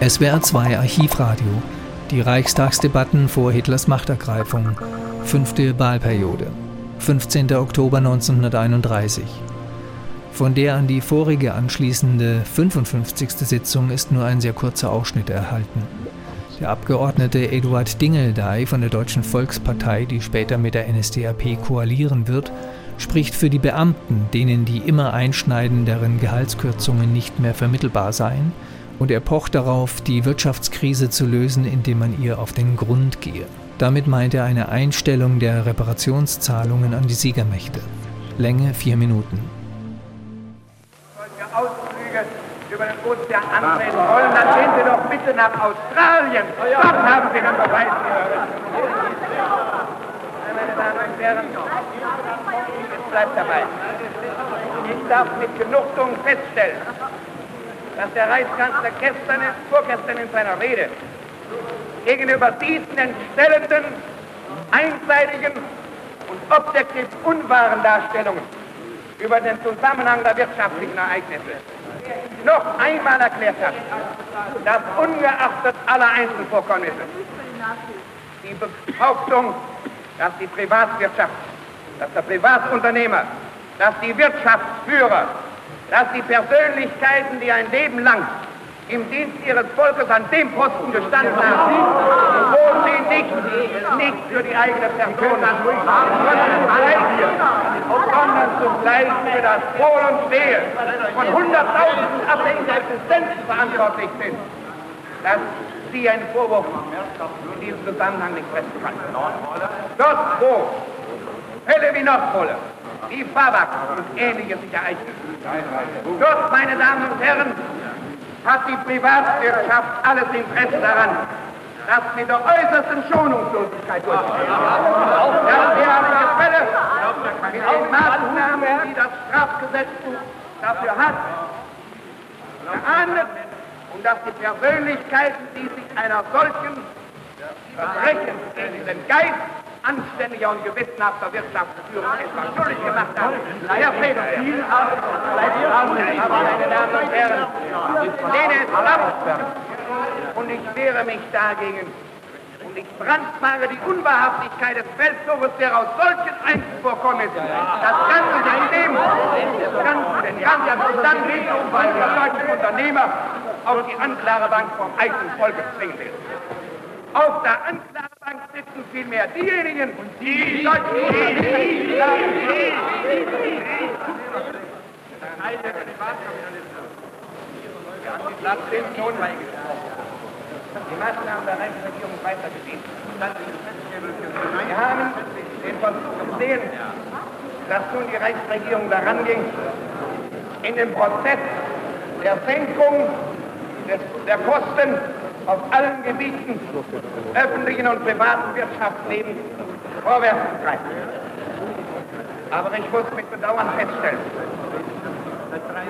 SWR 2 Archivradio. Die Reichstagsdebatten vor Hitlers Machtergreifung. Fünfte Wahlperiode. 15. Oktober 1931. Von der an die vorige anschließende 55. Sitzung ist nur ein sehr kurzer Ausschnitt erhalten. Der Abgeordnete Eduard Dingeldey von der Deutschen Volkspartei, die später mit der NSDAP koalieren wird, spricht für die Beamten, denen die immer einschneidenderen Gehaltskürzungen nicht mehr vermittelbar seien, und er pocht darauf, die Wirtschaftskrise zu lösen, indem man ihr auf den Grund gehe. Damit meint er eine Einstellung der Reparationszahlungen an die Siegermächte. Länge vier Minuten. Solche Ausflüge über den Ozean antreten wollen, dann gehen Sie doch bitte nach Australien. Dort haben Sie den Beweis. Meine Damen und Herren, es bleibt dabei. Ich darf mit Genugtuung feststellen, dass der Reichskanzler gestern, vorgestern in seiner Rede gegenüber diesen entstellenden, einseitigen und objektiv unwahren Darstellungen über den Zusammenhang der wirtschaftlichen Ereignisse noch einmal erklärt hat, dass ungeachtet aller Einzelvorkommnisse die Behauptung, dass die Privatwirtschaft, dass der Privatunternehmer, dass die Wirtschaftsführer dass die Persönlichkeiten, die ein Leben lang im Dienst ihres Volkes an dem Posten gestanden haben, wo sie nicht, nicht für die eigene Person, sondern zugleich für das Wohl und Wehe von hunderttausenden abhängigen Existenzen verantwortlich sind, dass sie einen Vorwurf in diesem Zusammenhang nicht treffen kann. Dort, wo Fälle wie Nordpole, wie Fabak und ähnliches sich Dort, meine Damen und Herren, hat die Privatwirtschaft alles Interesse daran, dass sie der äußersten Schonungslosigkeit durchführt. Ja, derartige Fälle mit den Maßnahmen, die das Strafgesetzbuch dafür hat, geahndet und dass die Persönlichkeiten, die sich einer solchen Verbrechen gegen den Geist anständiger und gewissenhafter Wirtschaftsführung etwas schuldig gemacht haben. Viel aber, meine Damen und Herren, lehne es ab und ich wehre mich dagegen. Und ich brandmale die Unwahrhaftigkeit des Feldzuges, der aus solchen Einzelvorkommnissen das ganze System, das ganze, den ganzen bei den deutschen Unternehmer auf die Anklagebank vom eigenen Volke zwingen will. Auf der Anklagebank sitzen vielmehr diejenigen, die deutschen sind nun die Maßnahmen der Reichsregierung weitergewiesen. Wir haben den Versuch gesehen, dass nun die Reichsregierung daran ging, in dem Prozess der Senkung des, der Kosten auf allen Gebieten öffentlichen und privaten Wirtschaftslebens vorwärts treiben. Aber ich muss mit Bedauern feststellen,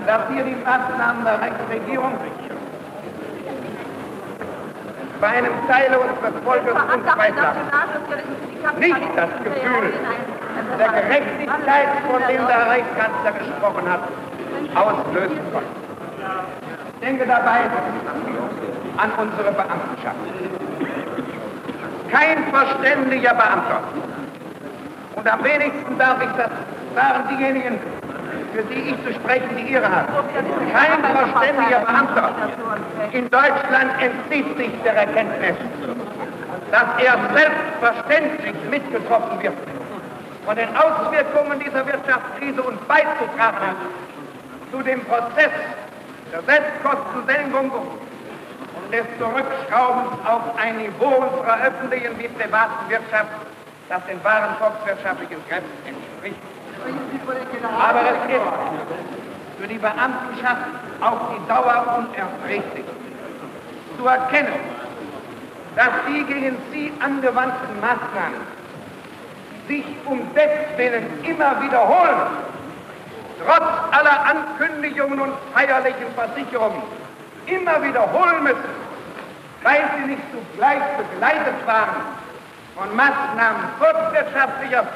dass hier die Maßnahmen der Reichsregierung bei einem Teile unseres Volkes und Weiter nicht das Gefühl der Gerechtigkeit, von dem der Reichskanzler gesprochen hat, auslösen konnten. Denke dabei an unsere Beamtenschaft. Kein verständiger Beamter, und am wenigsten darf ich das sagen, diejenigen, für die ich zu sprechen die Ihre haben. Kein verständiger Beamter in Deutschland entzieht sich der Erkenntnis, dass er selbstverständlich mitgetroffen wird von den Auswirkungen dieser Wirtschaftskrise und beizutragen hat zu dem Prozess der Selbstkostensenkung und des Zurückschraubens auf ein Niveau unserer öffentlichen wie privaten Wirtschaft, das den wahren volkswirtschaftlichen Kräften entspricht. Aber es ist für die Beamtenschaft auf die Dauer unerträglich zu erkennen, dass die gegen sie angewandten Maßnahmen sich um deswillen immer wiederholen, trotz aller Ankündigungen und feierlichen Versicherungen immer wiederholen müssen, weil sie nicht zugleich begleitet waren von Maßnahmen volkswirtschaftlicher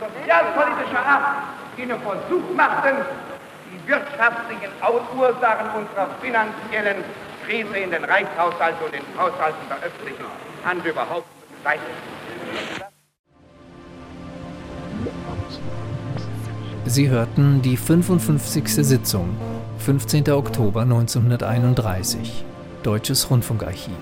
sozialpolitischer Art, die einen Versuch machten, die wirtschaftlichen Ursachen unserer finanziellen Krise in den Reichshaushalt und den Haushalten der öffentlichen Hand überhaupt beseitigt. Sie hörten die 55. Sitzung, 15. Oktober 1931, Deutsches Rundfunkarchiv.